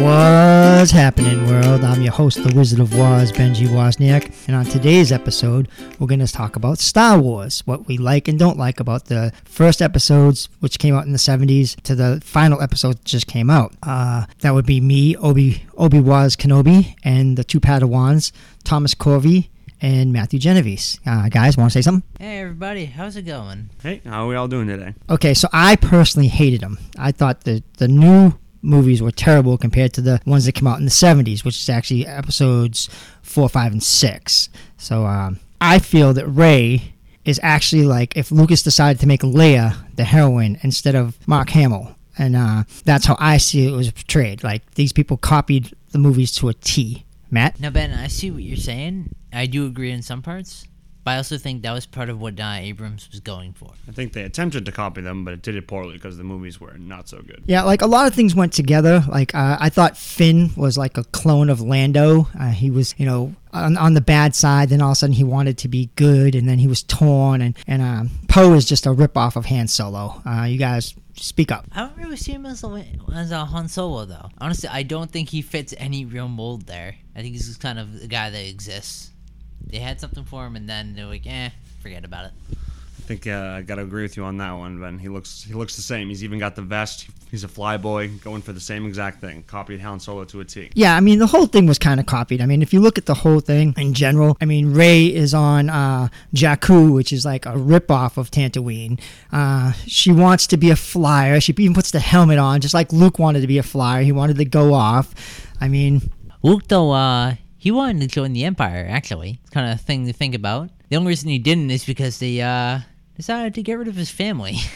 What's happening, world? I'm your host, the Wizard of Woz, Benji Wozniak, and on today's episode, we're going to talk about Star Wars, what we like and don't like about the first episodes, which came out in the 70s, to the final episode that just came out. Uh, that would be me, Obi Obi Woz Kenobi, and the two Padawans, Thomas Corvi and Matthew Genovese. Uh, guys, want to say something? Hey everybody, how's it going? Hey, how are we all doing today? Okay, so I personally hated them. I thought the the new movies were terrible compared to the ones that came out in the 70s, which is actually episodes 4, 5, and 6. So um, I feel that Rey is actually like if Lucas decided to make Leia the heroine instead of Mark Hamill. And uh, that's how I see it was portrayed. Like these people copied the movies to a T. Matt? Now Ben, I see what you're saying. I do agree in some parts, but I also think that was part of what uh, Abrams was going for. I think they attempted to copy them, but it did it poorly because the movies were not so good. Yeah, like a lot of things went together. Like uh, I thought Finn was like a clone of Lando. Uh, he was, you know, on, on the bad side. Then all of a sudden he wanted to be good, and then he was torn. And and um, Poe is just a ripoff of Han Solo. Uh, you guys speak up. I don't really see him as a, as a Han Solo though. Honestly, I don't think he fits any real mold there. I think he's just kind of the guy that exists. They had something for him, and then they're like, eh, forget about it. I think uh, I got to agree with you on that one, Ben. He looks he looks the same. He's even got the vest. He's a flyboy, going for the same exact thing. Copied Han Solo to a T. Yeah, I mean the whole thing was kind of copied. I mean, if you look at the whole thing in general, I mean Rey is on uh, Jakku, which is like a ripoff of Tatooine. Uh, she wants to be a flyer. She even puts the helmet on, just like Luke wanted to be a flyer. He wanted to go off. I mean, Luke though, uh, he wanted to join the Empire. Actually, it's kind of a thing to think about. The only reason he didn't is because they uh, decided to get rid of his family.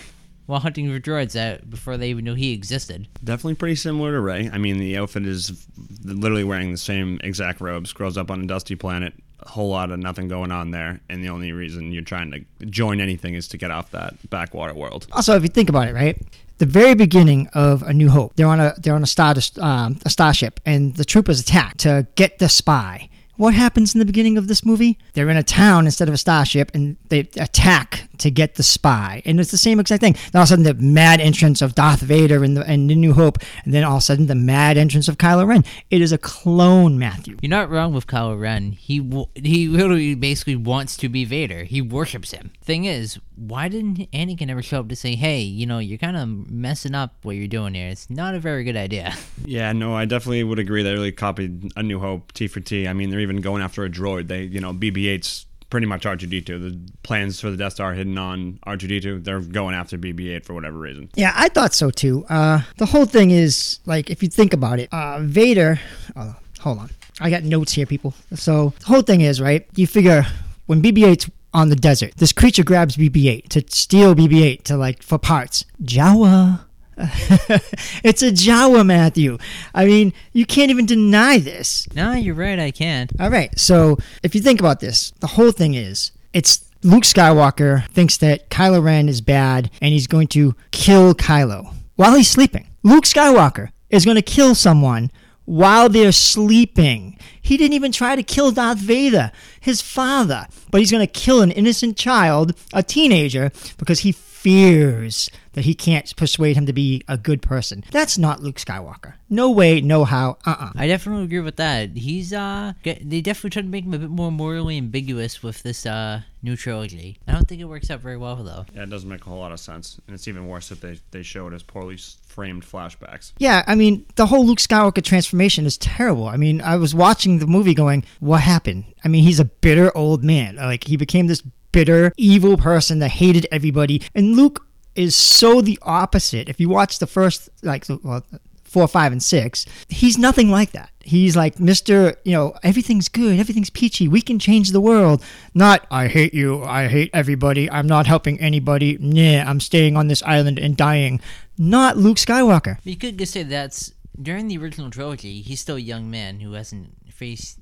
While hunting for droids that before they even knew he existed. Definitely pretty similar to Rey. I mean, the outfit is literally wearing the same exact robes. Grows up on a dusty planet. A whole lot of nothing going on there, and the only reason you're trying to join anything is to get off that backwater world. Also, if you think about it, right, the very beginning of A New Hope, they're on a they're on a star um, a starship, and the troopers attack to get the spy. What happens in the beginning of this movie? They're in a town instead of a starship, and they attack to get the spy. And it's the same exact thing. Then all of a sudden, the mad entrance of Darth Vader in the, in the New Hope, and then all of a sudden, the mad entrance of Kylo Ren. It is a clone, Matthew. You're not wrong with Kylo Ren. He he literally basically wants to be Vader. He worships him. Thing is, why didn't Anakin ever show up to say, "Hey, you know, you're kind of messing up what you're doing here. It's not a very good idea." Yeah, no, I definitely would agree. They really copied A New Hope, T for T. I mean, they're even going after a droid. They, you know, BB-8's pretty much R2D2. The plans for the Death Star hidden on R2D2. They're going after BB-8 for whatever reason. Yeah, I thought so too. Uh, the whole thing is like, if you think about it, uh, Vader. Oh, hold on, I got notes here, people. So the whole thing is right. You figure when BB-8's on the desert, this creature grabs BB-8 to steal BB-8 to like for parts. Jawa. it's a Jawa, Matthew. I mean, you can't even deny this. No, you're right. I can't. All right. So if you think about this, the whole thing is it's Luke Skywalker thinks that Kylo Ren is bad and he's going to kill Kylo while he's sleeping. Luke Skywalker is going to kill someone while they're sleeping. He didn't even try to kill Darth Vader, his father, but he's going to kill an innocent child, a teenager, because he fears that he can't persuade him to be a good person. That's not Luke Skywalker. No way, no how. Uh uh I definitely agree with that. He's uh, they definitely tried to make him a bit more morally ambiguous with this uh new trilogy. I don't think it works out very well though. Yeah, it doesn't make a whole lot of sense, and it's even worse if they they show it as poorly framed flashbacks. Yeah, I mean, the whole Luke Skywalker transformation is terrible. I mean, I was watching the movie going, what happened? I mean, he's a bitter old man. Like, he became this bitter, evil person that hated everybody. And Luke is so the opposite. If you watch the first, like, well, four, five, and six, he's nothing like that. He's like Mr. You know, everything's good, everything's peachy, we can change the world. Not, I hate you, I hate everybody, I'm not helping anybody, nah, I'm staying on this island and dying. Not Luke Skywalker. You could just say that's during the original trilogy, he's still a young man who hasn't faced.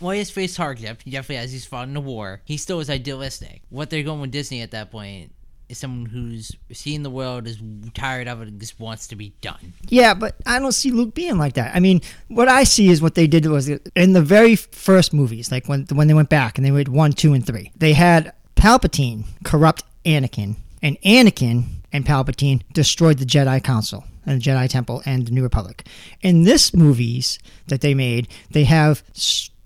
Has faced hardship. He definitely has. He's fought in the war. He still is idealistic. What they're going with Disney at that point is someone who's seeing the world, is tired of it, and just wants to be done. Yeah, but I don't see Luke being like that. I mean, what I see is what they did was in the very first movies, like when when they went back and they went one, two, and three. They had Palpatine corrupt Anakin, and Anakin and Palpatine destroyed the Jedi Council and the Jedi Temple and the New Republic. In this movies that they made, they have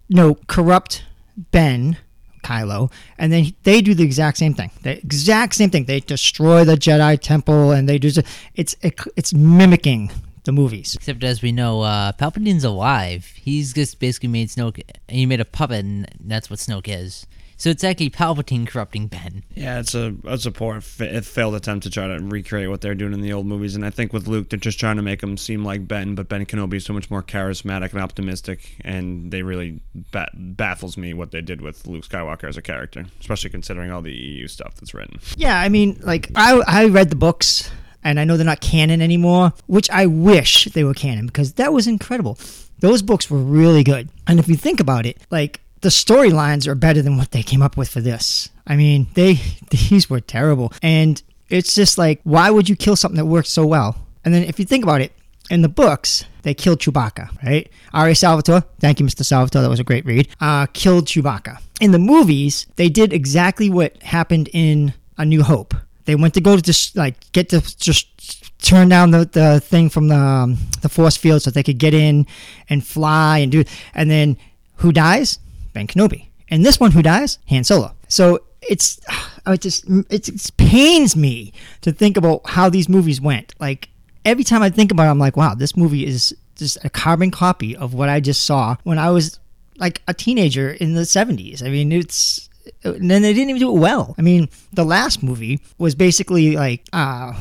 know corrupt Ben Kylo, and then they do the exact same thing. The exact same thing. They destroy the Jedi Temple, and they do. It's it's mimicking the movies. Except as we know, uh, Palpatine's alive. He's just basically made Snoke. He made a puppet, and that's what Snoke is. So it's actually Palpatine corrupting Ben. Yeah, it's a it's a poor fa- failed attempt to try to recreate what they're doing in the old movies, and I think with Luke, they're just trying to make him seem like Ben, but Ben Kenobi is so much more charismatic and optimistic, and they really ba- baffles me what they did with Luke Skywalker as a character, especially considering all the EU stuff that's written. Yeah, I mean, like I I read the books and I know they're not canon anymore, which I wish they were canon because that was incredible. Those books were really good. And if you think about it, like the storylines are better than what they came up with for this. I mean, they these were terrible. And it's just like why would you kill something that worked so well? And then if you think about it, in the books, they killed Chewbacca, right? R.A. Salvatore, thank you, Mr. Salvatore, that was a great read, uh, killed Chewbacca. In the movies, they did exactly what happened in A New Hope. They went to go to just like get to just turn down the, the thing from the um, the force field so they could get in and fly and do. And then who dies? Ben Kenobi. And this one, who dies? Han Solo. So it's it just it, it pains me to think about how these movies went. Like every time I think about it, I'm like, wow, this movie is just a carbon copy of what I just saw when I was like a teenager in the 70s. I mean, it's and then they didn't even do it well. I mean, the last movie was basically like uh,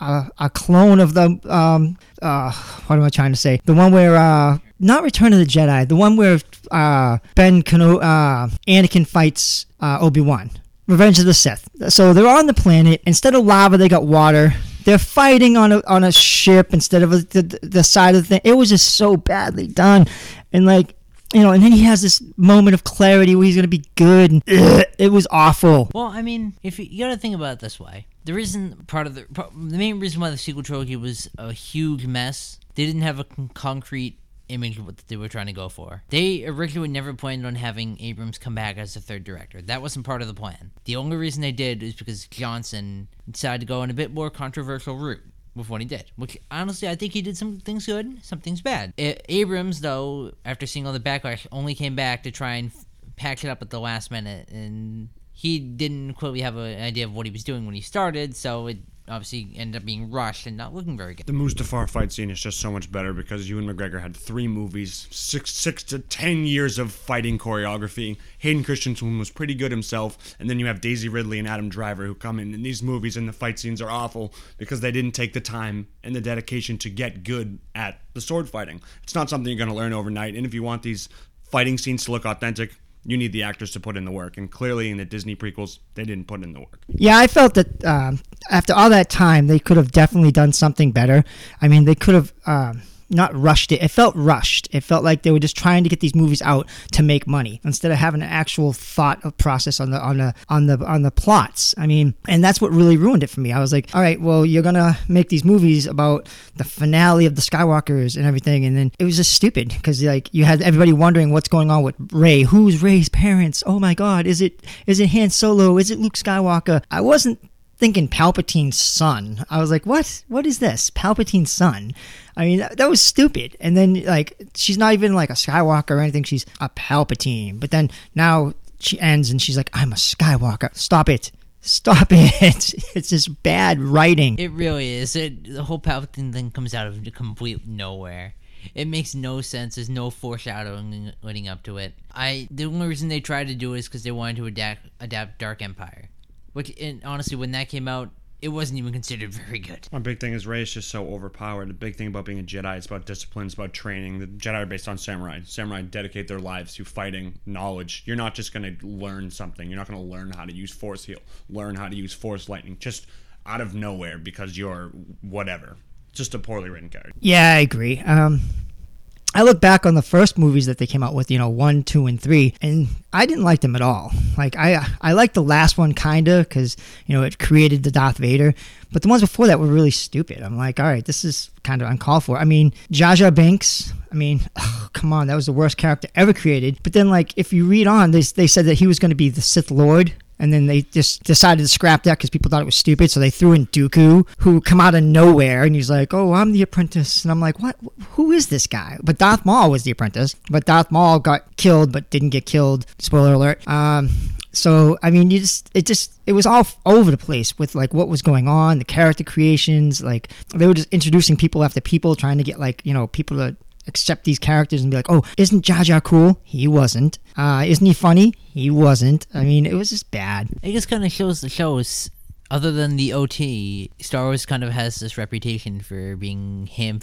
a, a clone of the um, uh, what am I trying to say? The one where uh, not Return of the Jedi, the one where uh, Ben Keno- uh, Anakin fights uh, Obi Wan. Revenge of the Sith. So they're on the planet. Instead of lava, they got water. They're fighting on a on a ship instead of a, the the side of the thing. It was just so badly done, and like you know, and then he has this moment of clarity where he's gonna be good. And, ugh, it was awful. Well, I mean, if you, you got to think about it this way, the reason part of the the main reason why the sequel trilogy was a huge mess, they didn't have a concrete image of what they were trying to go for. They originally never planned on having Abrams come back as the third director. That wasn't part of the plan. The only reason they did is because Johnson decided to go on a bit more controversial route with what he did. Which honestly, I think he did some things good, some things bad. Abrams, though, after seeing all the backlash, only came back to try and f- patch it up at the last minute, and he didn't clearly have an idea of what he was doing when he started, so it obviously ended up being rushed and not looking very good. The Mustafar fight scene is just so much better because Ewan McGregor had three movies, six six to ten years of fighting choreography. Hayden Christensen was pretty good himself, and then you have Daisy Ridley and Adam Driver who come in in these movies, and the fight scenes are awful because they didn't take the time and the dedication to get good at the sword fighting. It's not something you're going to learn overnight, and if you want these fighting scenes to look authentic, you need the actors to put in the work. And clearly, in the Disney prequels, they didn't put in the work. Yeah, I felt that um, after all that time, they could have definitely done something better. I mean, they could have um, not rushed it. It felt rushed. It felt like they were just trying to get these movies out to make money instead of having an actual thought of process on the on the on the on the plots. I mean, and that's what really ruined it for me. I was like, all right, well, you're gonna make these movies about the finale of the Skywalkers and everything, and then it was just stupid because like you had everybody wondering what's going on with Rey. Who's Rey's parents? Oh my God, is it is it Han Solo? Is it Luke Skywalker? I wasn't thinking Palpatine's son. I was like, what? What is this? Palpatine's son. I mean, that, that, was stupid. And then, like, she's not even like a Skywalker or anything. She's a Palpatine. But then now she ends and she's like, I'm a Skywalker. Stop it. Stop it. It's just bad writing. It really is. It, the whole Palpatine thing comes out of complete nowhere. It makes no sense. There's no foreshadowing leading up to it. I the only reason they tried to do it is because they wanted to adapt adapt Dark Empire, which and honestly, when that came out, it wasn't even considered very good. One big thing is Rey is just so overpowered. The big thing about being a Jedi is about discipline, it's about training. The Jedi are based on samurai. Samurai dedicate their lives to fighting knowledge. You're not just going to learn something. You're not going to learn how to use Force heal, learn how to use Force lightning, just out of nowhere because you're whatever. Just a poorly written character. Yeah, I agree. Um, I look back on the first movies that they came out with, you know, one, two, and three, and I didn't like them at all. Like I, I liked the last one kinda because you know it created the Darth Vader, but the ones before that were really stupid. I'm like, all right, this is kind of uncalled for. I mean, Jar Jar Binks. I mean, oh, come on, that was the worst character ever created. But then, like, if you read on, they they said that he was going to be the Sith Lord and then they just decided to scrap that because people thought it was stupid. So they threw in Dooku, who come out of nowhere, and he's like, "Oh, I'm the apprentice," and I'm like, "What? Who is this guy?" But Darth Maul was the apprentice, but Darth Maul got killed, but didn't get killed. Spoiler alert. Um, so I mean, you just it just it was all over the place with like what was going on, the character creations. Like they were just introducing people after people, trying to get like you know people to accept these characters and be like, oh, isn't Jar Jar cool? He wasn't. Uh, isn't he funny? He wasn't. I mean, it was just bad. It just kind of shows the shows. Other than the OT, Star Wars kind of has this reputation for being ham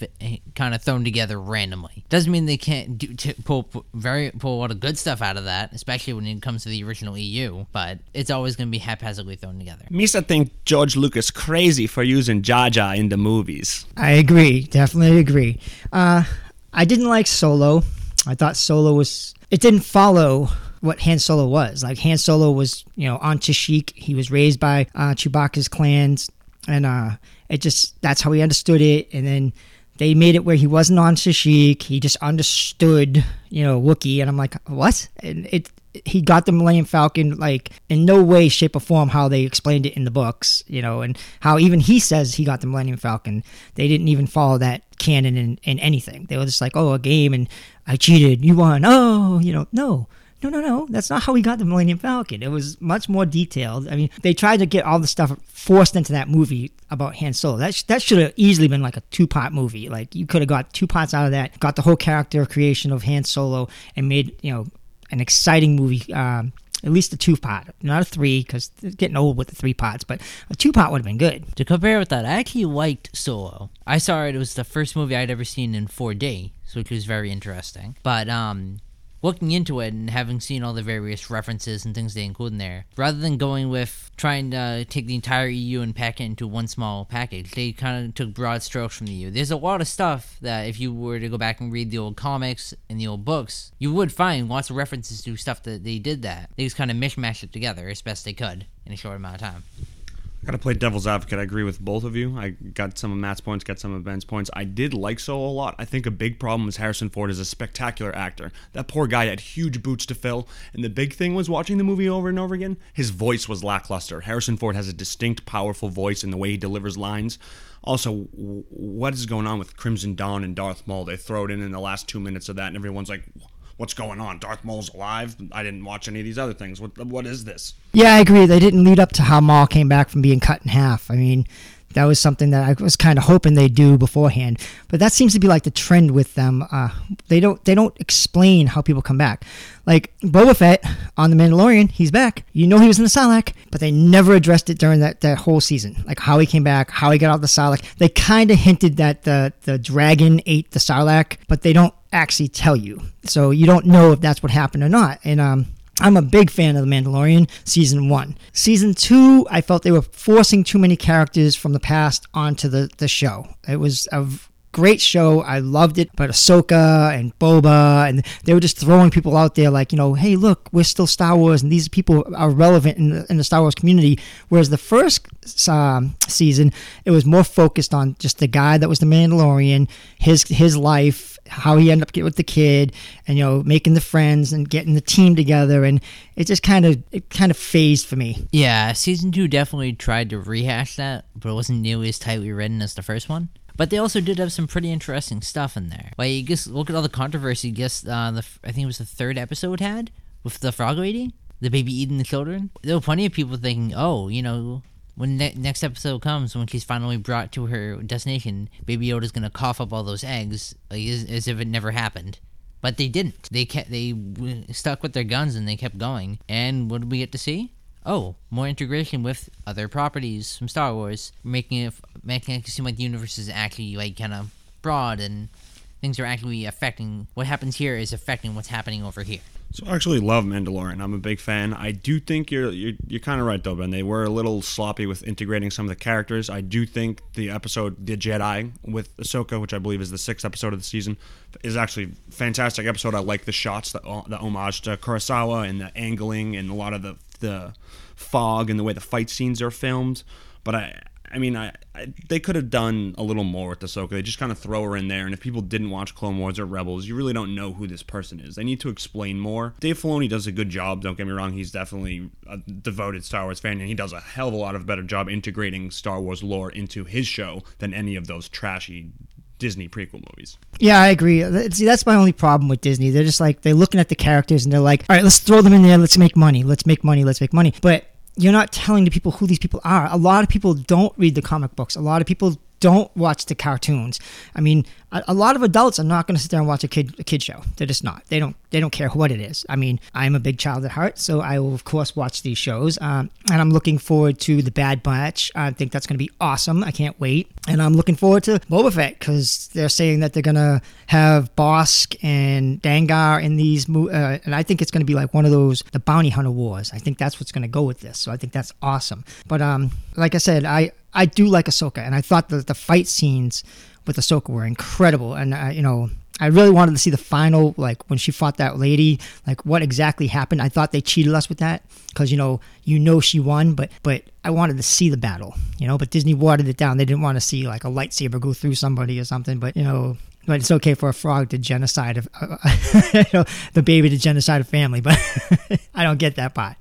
kind of thrown together randomly. Doesn't mean they can't do, t- pull, pull very pull a lot of good stuff out of that, especially when it comes to the original EU. But it's always going to be haphazardly thrown together. Misa think George Lucas crazy for using Jar Jar in the movies. I agree. Definitely agree. Uh, I didn't like Solo. I thought Solo was. It didn't follow what Han Solo was. Like Han Solo was, you know, on Kashyyyk. He was raised by uh, Chewbacca's clans, and uh, it just that's how he understood it. And then they made it where he wasn't on Kashyyyk. He just understood, you know, Wookiee. And I'm like, what? And it he got the Millennium Falcon like in no way, shape, or form how they explained it in the books, you know, and how even he says he got the Millennium Falcon. They didn't even follow that canon in, in anything. They were just like, oh, a game and I cheated, you won. Oh, you know, no. No, no, no. That's not how we got the Millennium Falcon. It was much more detailed. I mean, they tried to get all the stuff forced into that movie about Han Solo. That sh- that should have easily been like a two part movie. Like you could have got two parts out of that, got the whole character creation of Han Solo, and made you know an exciting movie. Um, at least a two pot, not a three, because getting old with the three pots, But a two pot would have been good. To compare with that, I actually liked Solo. I saw it; it was the first movie I'd ever seen in 4D, so which was very interesting. But um, looking into it and having seen all the various references and things they include in there, rather than going with trying to take the entire EU and pack it into one small package, they kind of took broad strokes from the EU. There's a lot of stuff that if you were to go back and read the old comics and the old books, you would find lots of references to stuff that they did that. They just kind of mishmashed it together as best they could in a short amount of time. Got to play devil's advocate. I agree with both of you. I got some of Matt's points, got some of Ben's points. I did like Solo a lot. I think a big problem is Harrison Ford is a spectacular actor. That poor guy had huge boots to fill, and the big thing was watching the movie over and over again. His voice was lackluster. Harrison Ford has a distinct, powerful voice in the way he delivers lines. Also, what is going on with Crimson Dawn and Darth Maul? They throw it in in the last two minutes of that, and everyone's like, what's going on? Darth Maul's alive. I didn't watch any of these other things. What what is this? Yeah, I agree. They didn't lead up to how Maul came back from being cut in half. I mean, that was something that I was kind of hoping they'd do beforehand. But that seems to be like the trend with them. Uh, they don't they don't explain how people come back. Like Boba Fett on The Mandalorian, he's back. You know he was in the Sarlacc, but they never addressed it during that, that whole season. Like how he came back, how he got out the Sarlacc. They kind of hinted that the the dragon ate the Sarlacc, but they don't actually tell you. So you don't know if that's what happened or not. And um, I'm a big fan of The Mandalorian season one. Season two, I felt they were forcing too many characters from the past onto the, the show. It was a great show. I loved it. But Ahsoka and Boba, and they were just throwing people out there like, you know, hey, look, we're still Star Wars, and these people are relevant in the, in the Star Wars community. Whereas the first um, season, it was more focused on just the guy that was the Mandalorian, his his life, how he ended up getting with the kid, and you know, making the friends and getting the team together, and it just kind of it kind of phased for me. Yeah, season two definitely tried to rehash that, but it wasn't nearly as tightly written as the first one. But they also did have some pretty interesting stuff in there. Like, you just look at all the controversy. Guess uh, the I think it was the third episode had with the frog lady, the baby eating the children. There were plenty of people thinking, oh, you know, when ne- next episode comes, when she's finally brought to her destination, Baby Yoda's gonna cough up all those eggs like, as, as if it never happened. But they didn't. They kept they w- stuck with their guns and they kept going. And what did we get to see? Oh, more integration with other properties from Star Wars, making it making it seem like the universe is actually like kind of broad and things are actually affecting what happens here is affecting what's happening over here. So I actually love Mandalorian. I'm a big fan. I do think you're you're, you're kind of right though, Ben. They were a little sloppy with integrating some of the characters. I do think the episode The Jedi with Ahsoka, which I believe is the sixth episode of the season, is actually fantastic episode. I like the shots, the the homage to Kurosawa and the angling and a lot of the the fog and the way the fight scenes are filmed. But I I mean, I, I they could have done a little more with Ahsoka. They just kind of throw her in there, and if people didn't watch Clone Wars or Rebels, you really don't know who this person is. They need to explain more. Dave Filoni does a good job. Don't get me wrong; he's definitely a devoted Star Wars fan, and he does a hell of a lot of better job integrating Star Wars lore into his show than any of those trashy Disney prequel movies. Yeah, I agree. See, that's my only problem with Disney. They're just like they're looking at the characters and they're like, all right, let's throw them in there. Let's make money. Let's make money. Let's make money. But you're not telling the people who these people are. A lot of people don't read the comic books. A lot of people don't watch the cartoons. I mean, a, a lot of adults are not going to sit there and watch a kid a kid show. They're just not. They don't. They don't care what it is. I mean, I'm a big child at heart, so I will of course watch these shows. Um, and I'm looking forward to the Bad Batch. I think that's going to be awesome. I can't wait. And I'm looking forward to Boba Fett because they're saying that they're going to have Bossk and Dengar in these. Mo- uh, and I think it's going to be like one of those the bounty hunter wars. I think that's what's going to go with this. So I think that's awesome. But um, like I said, I I do like Ahsoka, and I thought that the fight scenes with Ahsoka were incredible, and uh, you know. I really wanted to see the final, like when she fought that lady, like what exactly happened. I thought they cheated us with that because you know you know she won, but but I wanted to see the battle, you know. But Disney watered it down. They didn't want to see like a lightsaber go through somebody or something. But you know, but it's okay for a frog to genocide uh, you know, the baby to genocide a family. But I don't get that part.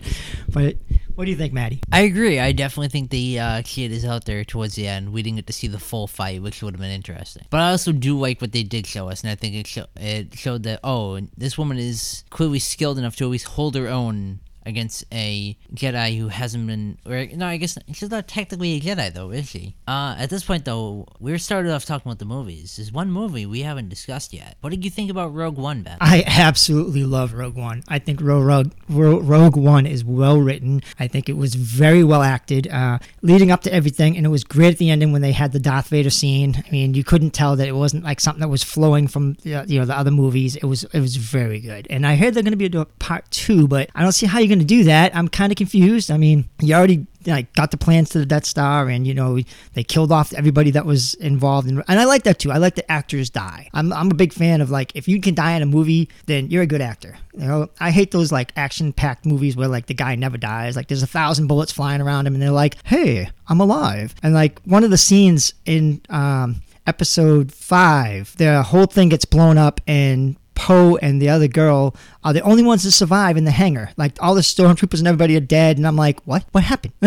But what do you think, Maddie? I agree. I definitely think the uh, kid is out there towards the end. We didn't get to see the full fight, which would have been interesting. But I also do like what they did show us, and I think it, show, it showed that oh, this woman is clearly skilled enough to least hold her own against a Jedi who hasn't been, or no, I guess she's not technically a Jedi though, is she? Uh, at this point though, we're started off talking about the movies. There's one movie we haven't discussed yet. What did you think about Rogue One, Ben? I absolutely love Rogue One. I think Rogue, Rogue, Ro- Rogue One is well written. I think it was very well acted, uh, leading up to everything, and it was great at the ending when they had the Darth Vader scene. I mean, you couldn't tell that it wasn't like something that was flowing from uh, you know the other movies. It was it was very good, and I heard they're going to be a part two, but I don't see how you're going to do that. I'm kind of confused. I mean, you already like got the plans to the Death Star, and you know they killed off everybody that was involved, in, and I like that too. I like that actors die. I'm I'm a big fan of like if you can die in a movie, then you're a good actor. You know, I hate those like action-packed movies where like the guy never dies. Like there's a thousand bullets flying around him, and they're like, "Hey, I'm alive." And like one of the scenes in um, episode five, the whole thing gets blown up and Poe and the other girl are the only ones that survive in the hangar. Like all the stormtroopers and everybody are dead, and I'm like, what? What happened?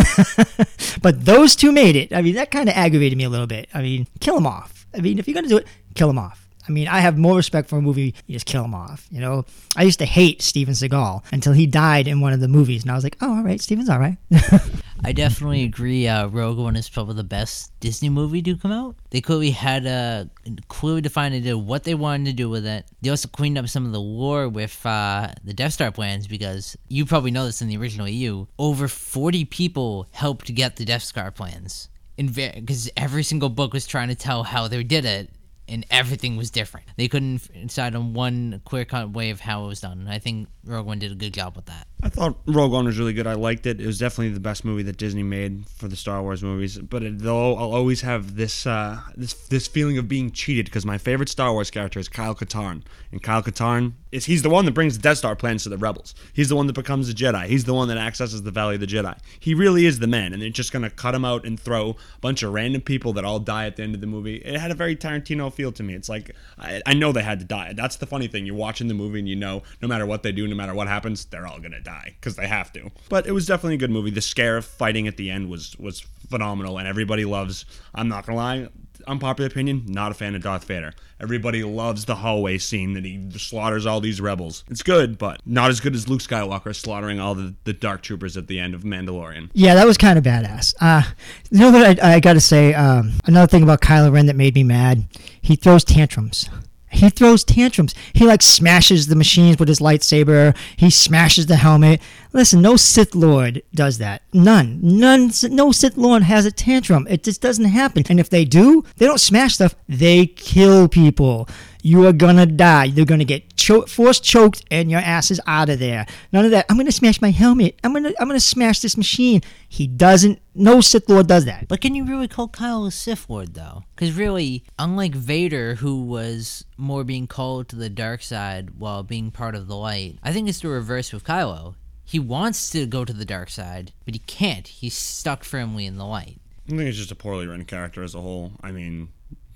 but those two made it. I mean, that kind of aggravated me a little bit. I mean, kill them off. I mean, if you're gonna do it, kill them off. I mean, I have more respect for a movie. You just kill him off. You know, I used to hate Steven Seagal until he died in one of the movies, and I was like, oh, all right, Steven's all right. I definitely agree. Uh, Rogue One is probably the best Disney movie to come out. They clearly had a clearly defined idea what they wanted to do with it. They also cleaned up some of the lore with uh, the Death Star plans because you probably know this in the original EU. Over forty people helped get the Death Star plans, because every single book was trying to tell how they did it and everything was different. They couldn't decide on one clear cut way of how it was done. I think Rogue One did a good job with that. I thought Rogue One was really good. I liked it. It was definitely the best movie that Disney made for the Star Wars movies. But it, though I'll always have this uh, this this feeling of being cheated because my favorite Star Wars character is Kyle Katarn, and Kyle Katarn is he's the one that brings the Death Star plans to the rebels. He's the one that becomes a Jedi. He's the one that accesses the Valley of the Jedi. He really is the man, and they're just gonna cut him out and throw a bunch of random people that all die at the end of the movie. It had a very Tarantino feel to me. It's like I, I know they had to die. That's the funny thing. You're watching the movie and you know no matter what they do, no matter what happens, they're all gonna die because they have to. But it was definitely a good movie. The Scarif fighting at the end was was phenomenal, and everybody loves. I'm not gonna lie, unpopular opinion, not a fan of Darth Vader. Everybody loves the hallway scene that he slaughters all these rebels. It's good, but not as good as Luke Skywalker slaughtering all the, the Dark Troopers at the end of Mandalorian. Yeah, that was kind of badass. Uh, you know what I, I got to say? Um, another thing about Kylo Ren that made me mad: he throws tantrums. He throws tantrums. He like smashes the machines with his lightsaber. He smashes the helmet. Listen, no Sith Lord does that. None. None. No Sith Lord has a tantrum. It just doesn't happen. And if they do, they don't smash stuff. They kill people. You are gonna die. You're gonna get cho- force choked, and your ass is out of there. None of that. I'm gonna smash my helmet. I'm gonna. I'm gonna smash this machine. He doesn't. No Sith Lord does that. But can you really call Kyle a Sith Lord though? Because really, unlike Vader, who was more being called to the dark side while being part of the light, I think it's the reverse with Kylo. He wants to go to the dark side, but he can't. He's stuck firmly in the light. I think it's just a poorly written character as a whole. I mean,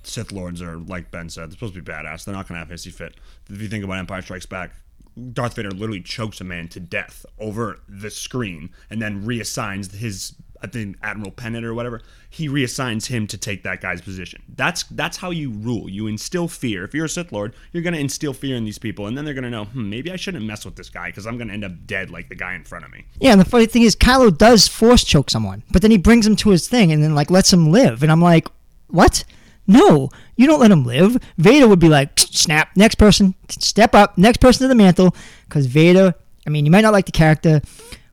Sith Lords are like Ben said, they're supposed to be badass. They're not gonna have hissy fit. If you think about Empire Strikes Back, Darth Vader literally chokes a man to death over the screen and then reassigns his I think Admiral Pennant or whatever, he reassigns him to take that guy's position. That's that's how you rule. You instill fear. If you're a Sith Lord, you're gonna instill fear in these people, and then they're gonna know, hmm, maybe I shouldn't mess with this guy because I'm gonna end up dead like the guy in front of me. Yeah, and the funny thing is, Kylo does force choke someone, but then he brings him to his thing and then like lets him live, and I'm like, what? No, you don't let him live. Vader would be like, snap, next person, step up, next person to the mantle, because Vader. I mean, you might not like the character,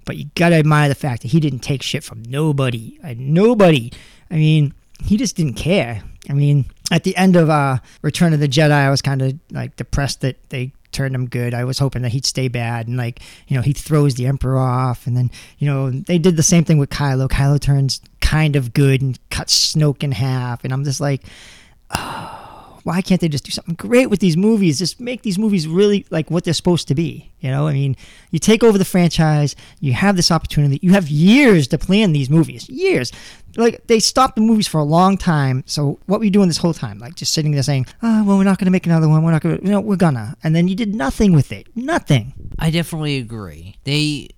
but you gotta admire the fact that he didn't take shit from nobody. Uh, nobody. I mean, he just didn't care. I mean, at the end of uh, Return of the Jedi, I was kind of like depressed that they turned him good. I was hoping that he'd stay bad and like you know he throws the Emperor off, and then you know they did the same thing with Kylo. Kylo turns kind of good and cuts Snoke in half, and I'm just like, oh, why can't they just do something great with these movies? Just make these movies really like what they're supposed to be. You know, I mean, you take over the franchise, you have this opportunity, you have years to plan these movies, years. Like they stopped the movies for a long time. So what were you doing this whole time? Like just sitting there saying, "Oh, well, we're not going to make another one. We're not going to. You know, we're gonna." And then you did nothing with it. Nothing. I definitely agree. They.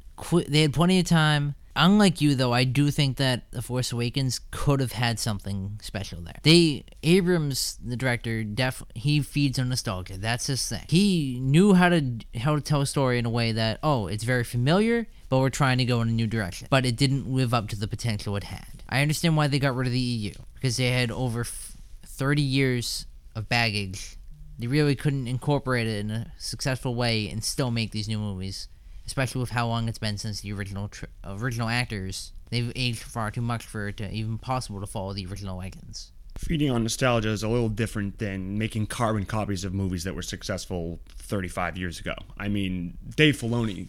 They had plenty of time. Unlike you, though, I do think that The Force Awakens could have had something special there. They Abrams, the director, def he feeds on nostalgia. That's his thing. He knew how to how to tell a story in a way that oh, it's very familiar, but we're trying to go in a new direction. But it didn't live up to the potential it had. I understand why they got rid of the EU because they had over f- 30 years of baggage. They really couldn't incorporate it in a successful way and still make these new movies especially with how long it's been since the original original actors. They've aged far too much for it to even possible to follow the original wagons. Feeding on nostalgia is a little different than making carbon copies of movies that were successful 35 years ago. I mean, Dave Filoni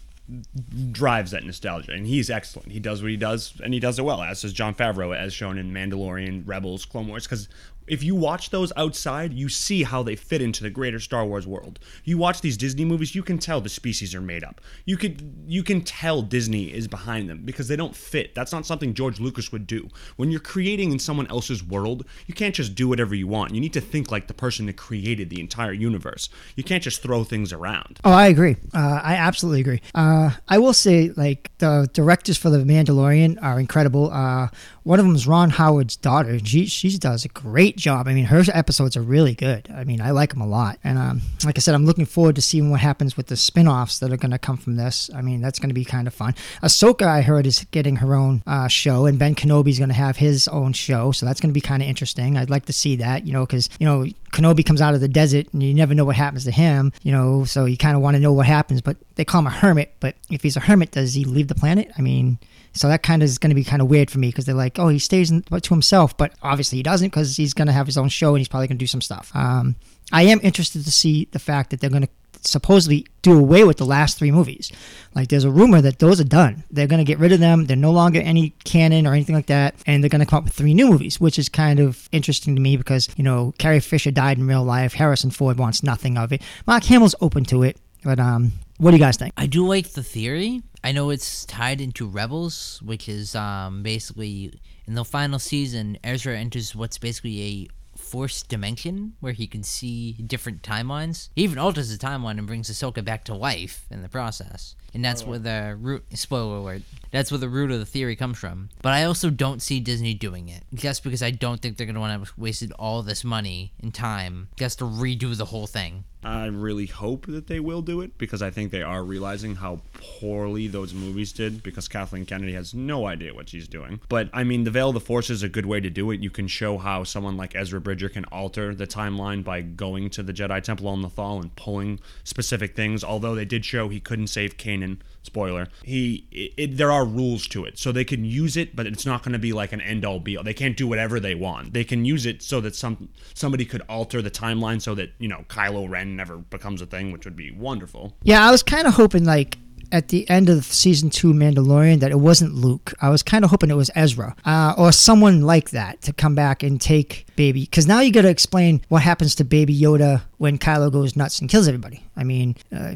drives that nostalgia, and he's excellent. He does what he does, and he does it well, as does Jon Favreau, as shown in Mandalorian, Rebels, Clone Wars. Because if you watch those outside, you see how they fit into the greater Star Wars world. You watch these Disney movies, you can tell the species are made up. You could you can tell Disney is behind them because they don't fit. That's not something George Lucas would do. When you're creating in someone else's world, you can't just do whatever you want. You need to think like the person that created the entire universe. You can't just throw things around. Oh, I agree. Uh, I absolutely agree. Uh, I will say, like the directors for the Mandalorian are incredible. Uh, one of them is Ron Howard's daughter. She she does a great job. I mean, her episodes are really good. I mean, I like them a lot. And um, like I said, I'm looking forward to seeing what happens with the spin-offs that are going to come from this. I mean, that's going to be kind of fun. Ahsoka, I heard, is getting her own uh, show, and Ben Kenobi's going to have his own show. So that's going to be kind of interesting. I'd like to see that, you know, because you know Kenobi comes out of the desert and you never know what happens to him, you know, so you kind of want to know what happens. But they call him a hermit. But if he's a hermit, does he leave the planet? I mean, so that kind of is going to be kind of weird for me because they're like, oh, he stays in, to himself, but obviously he doesn't because he's going to have his own show and he's probably going to do some stuff. Um, I am interested to see the fact that they're going to supposedly do away with the last three movies. Like there's a rumor that those are done. They're going to get rid of them. They're no longer any canon or anything like that, and they're going to come up with three new movies, which is kind of interesting to me because you know Carrie Fisher died in real life. Harrison Ford wants nothing of it. Mark Hamill's open to it, but um, what do you guys think? I do like the theory. I know it's tied into Rebels, which is um, basically in the final season, Ezra enters what's basically a force dimension where he can see different timelines. He even alters the timeline and brings Ahsoka back to life in the process. And that's Oh. where the root spoiler alert. That's where the root of the theory comes from. But I also don't see Disney doing it. Just because I don't think they're gonna want to have wasted all this money and time just to redo the whole thing. I really hope that they will do it because I think they are realizing how poorly those movies did because Kathleen Kennedy has no idea what she's doing. But I mean, the Veil of the Force is a good way to do it. You can show how someone like Ezra Bridger can alter the timeline by going to the Jedi Temple on Lothal and pulling specific things. Although they did show he couldn't save Kanan. Spoiler. He, it, it, there are rules to it, so they can use it, but it's not going to be like an end all be all. They can't do whatever they want. They can use it so that some somebody could alter the timeline so that you know Kylo Ren never becomes a thing, which would be wonderful. Yeah, I was kind of hoping like at the end of season two Mandalorian that it wasn't Luke. I was kind of hoping it was Ezra uh, or someone like that to come back and take baby. Because now you got to explain what happens to Baby Yoda when Kylo goes nuts and kills everybody. I mean. Uh,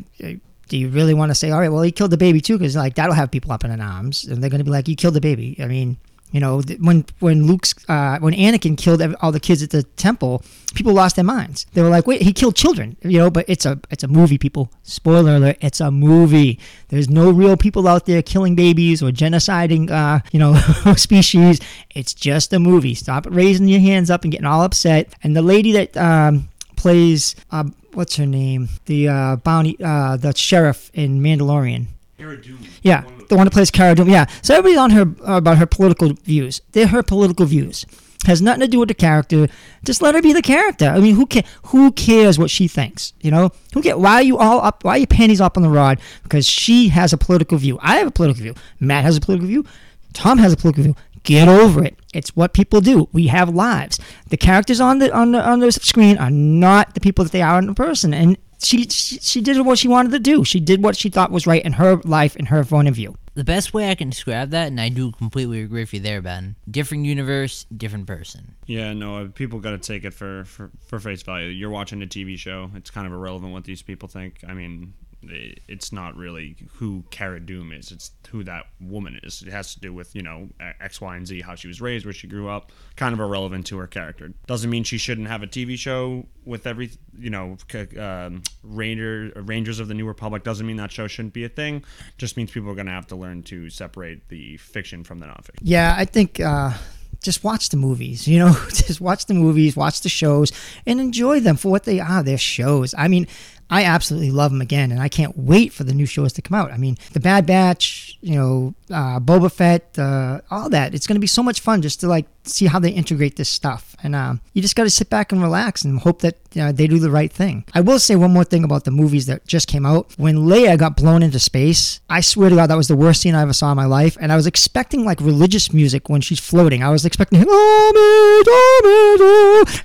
do you really want to say, all right, well, he killed the baby too? Because like that'll have people up in arms, and they're going to be like, you killed the baby. I mean, You know, when when Luke's uh, when Anakin killed all the kids at the temple, people lost their minds. They were like, "Wait, he killed children." You know, but it's a it's a movie, people. Spoiler alert: it's a movie. There's no real people out there killing babies or genociding, uh, you know, species. It's just a movie. Stop raising your hands up and getting all upset. And the lady that um, plays, uh, what's her name? The uh, bounty, uh, the sheriff in Mandalorian. Cara Dune. Yeah, the one that plays Cara Dune. Yeah, so everybody's on her uh, about her political views. They're her political views. Has nothing to do with the character. Just let her be the character. I mean, who ca- Who cares what she thinks? You know, who care? Why are you all up? Why are your panties up on the rod? Because she has a political view. I have a political view. Matt has a political view. Tom has a political view. Get over it. It's what people do. We have lives. The characters on the on the on the screen are not the people that they are in person. And she, she she did what she wanted to do. She did what she thought was right in her life and her point of view. The best way I can describe that, and I do completely agree with you there, Ben. Different universe, different person. Yeah, no, uh, people got to take it for, for, for face value. You're watching a TV show. It's kind of irrelevant what these people think. I mean, i- it's not really who Cara Dune is. It's who that woman is. It has to do with, you know, X, Y, and Z, how she was raised, where she grew up. Kind of irrelevant to her character. Doesn't mean she shouldn't have a TV show with every, you know, um, Ranger, Rangers of the New Republic. Doesn't mean that show shouldn't be a thing. Just means people are going to have to learn to separate the fiction from the nonfiction. Yeah, I think uh, just watch the movies. You know, just watch the movies, watch the shows, and enjoy them for what they are. They're shows. I mean, I absolutely love them again, and I can't wait for the new shows to come out. I mean, The Bad Batch, you know, uh, Boba Fett, uh, all that. It's going to be so much fun just to like see how they integrate this stuff. And um, you just got to sit back and relax and hope that uh, they do the right thing. I will say one more thing about the movies that just came out. When Leia got blown into space, I swear to God, that was the worst scene I ever saw in my life. And I was expecting like religious music when she's floating. I was expecting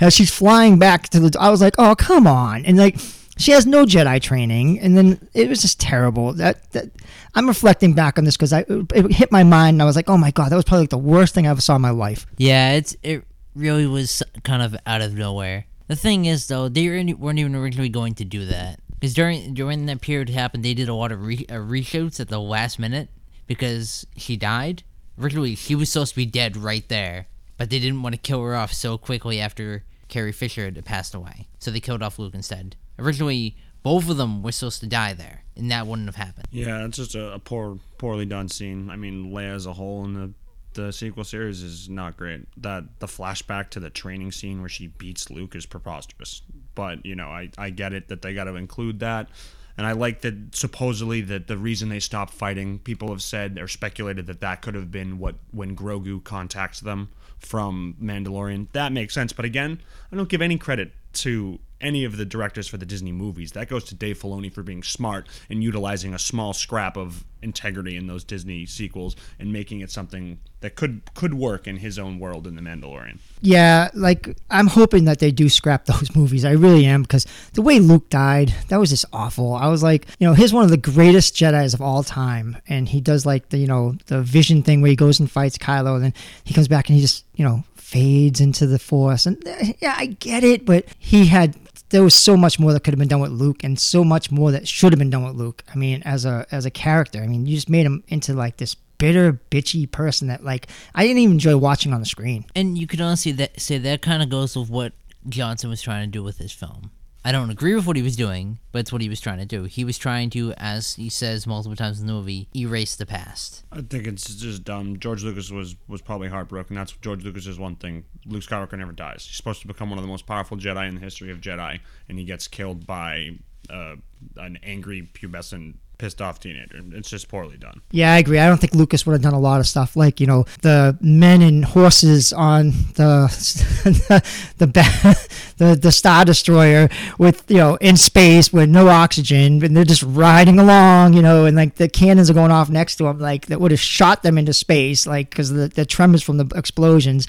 as she's flying back to the. I was like, oh come on, and like she has no Jedi training, and then it was just terrible. That, that I'm reflecting back on this because I it hit my mind, and I was like, oh my god, that was probably like the worst thing I ever saw in my life. Yeah, it's it really was kind of out of nowhere. The thing is, though, they weren't even originally going to do that because during during that period happened, they did a lot of re- uh, reshoots at the last minute because she died. Originally, she was supposed to be dead right there, but they didn't want to kill her off so quickly after Carrie Fisher had passed away, so they killed off Luke instead. Originally, both of them were supposed to die there, and that wouldn't have happened. Yeah, it's just a, a poor, poorly done scene. I mean, Leia as a whole in the the sequel series is not great. That the flashback to the training scene where she beats Luke is preposterous. But you know, I I get it that they got to include that. And I like that supposedly that the reason they stopped fighting, people have said or speculated that that could have been what when Grogu contacts them from Mandalorian. That makes sense. But again, I don't give any credit to any of the directors for the Disney movies. That goes to Dave Filoni for being smart and utilizing a small scrap of integrity in those Disney sequels and making it something that could could work in his own world in The Mandalorian. Yeah, like I'm hoping that they do scrap those movies. I really am because the way Luke died, that was just awful. I was like, you know, he's one of the greatest Jedi's of all time, and he does like the you know the vision thing where he goes and fights Kylo, and then he comes back and he just you know fades into the Force, and eh, yeah, I get it, but he had there was so much more that could have been done with Luke, and so much more that should have been done with Luke. I mean, as a as a character, I mean, you just made him into like this bitter, bitchy person that like I didn't even enjoy watching on the screen. And you could honestly that, say that kind of goes with what Johnson was trying to do with his film. I don't agree with what he was doing, but it's what he was trying to do. He was trying to, as he says multiple times in the movie, erase the past. I think it's just dumb. George Lucas was was probably heartbroken. That's George Lucas is one thing. Luke Skywalker never dies. He's supposed to become one of the most powerful Jedi in the history of Jedi, and he gets killed by uh, an angry, pubescent, pissed off teenager. It's just poorly done. Yeah, I agree. I don't think Lucas would have done a lot of stuff like you know the men and horses on the the the, the, the Star Destroyer with you know in space with no oxygen and they're just riding along, you know, and like the cannons are going off next to them, like that would have shot them into space, like because the the tremors from the explosions.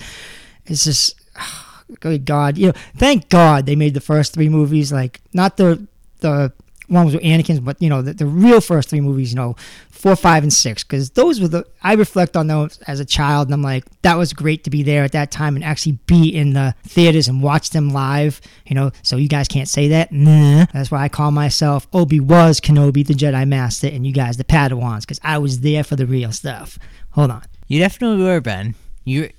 It's just. Good God, you know, thank God they made the first three movies. Like, not the the one was with Anakin's, but you know the, the real first three movies, you know, four, five, and six, because those were the I reflect on those as a child, and I'm like, that was great to be there at that time and actually be in the theaters and watch them live. You know, so you guys can't say that. Nah, that's why I call myself Obi Woz Kenobi, the Jedi Master, and you guys the Padawans, because I was there for the real stuff. Hold on. You definitely were, Ben. You're.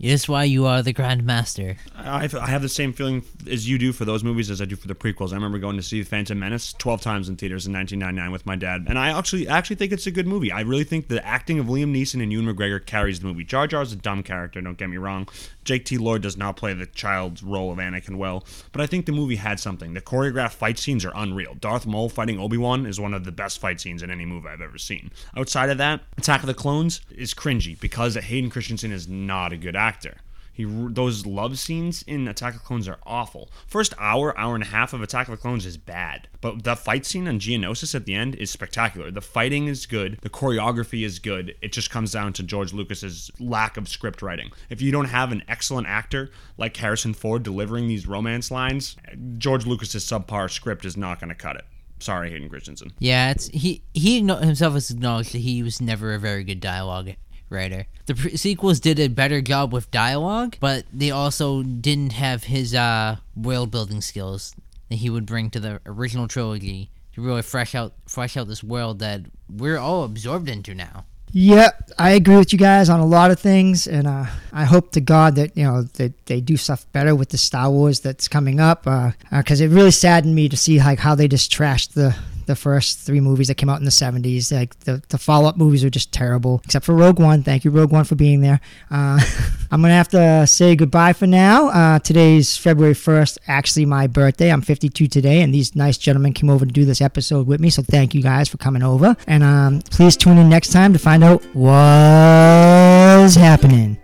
That's why you are the grandmaster. I, I have the same feeling as you do for those movies as I do for the prequels. I remember going to see Phantom Menace 12 times in theaters in 1999 with my dad, and I actually actually think it's a good movie. I really think the acting of Liam Neeson and Ewan McGregor carries the movie. Jar Jar's a dumb character, don't get me wrong. Jake T. Lloyd does not play the child's role of Anakin well, but I think the movie had something. The choreographed fight scenes are unreal. Darth Maul fighting Obi Wan is one of the best fight scenes in any movie I've ever seen. Outside of that, Attack of the Clones is cringy because Hayden Christensen is not a good actor. He, those love scenes in Attack of Clones are awful. First hour, hour and a half of Attack of the Clones is bad, but the fight scene on Geonosis at the end is spectacular. The fighting is good, the choreography is good. It just comes down to George Lucas's lack of script writing. If you don't have an excellent actor like Harrison Ford delivering these romance lines, George Lucas's subpar script is not going to cut it. Sorry, Hayden Christensen. Yeah, it's he. He himself has acknowledged that he was never a very good dialogue writer. The pre- sequels did a better job with dialogue, but they also didn't have his uh, world building skills that he would bring to the original trilogy to really fresh out fresh out this world that we're all absorbed into now. Yeah, I agree with you guys on a lot of things, and uh, I hope to God that you know that they do stuff better with the Star Wars that's coming up, because uh, uh, it really saddened me to see like how they just trashed the the first three movies that came out in the 70s. Like the, the follow up movies are just terrible, except for Rogue One. Thank you, Rogue One, for being there. Uh, I'm going to have to say goodbye for now. Uh, today's February 1st, actually my birthday. I'm 52 today, and these nice gentlemen came over to do this episode with me. So thank you guys for coming over. And um, please tune in next time to find out what's happening.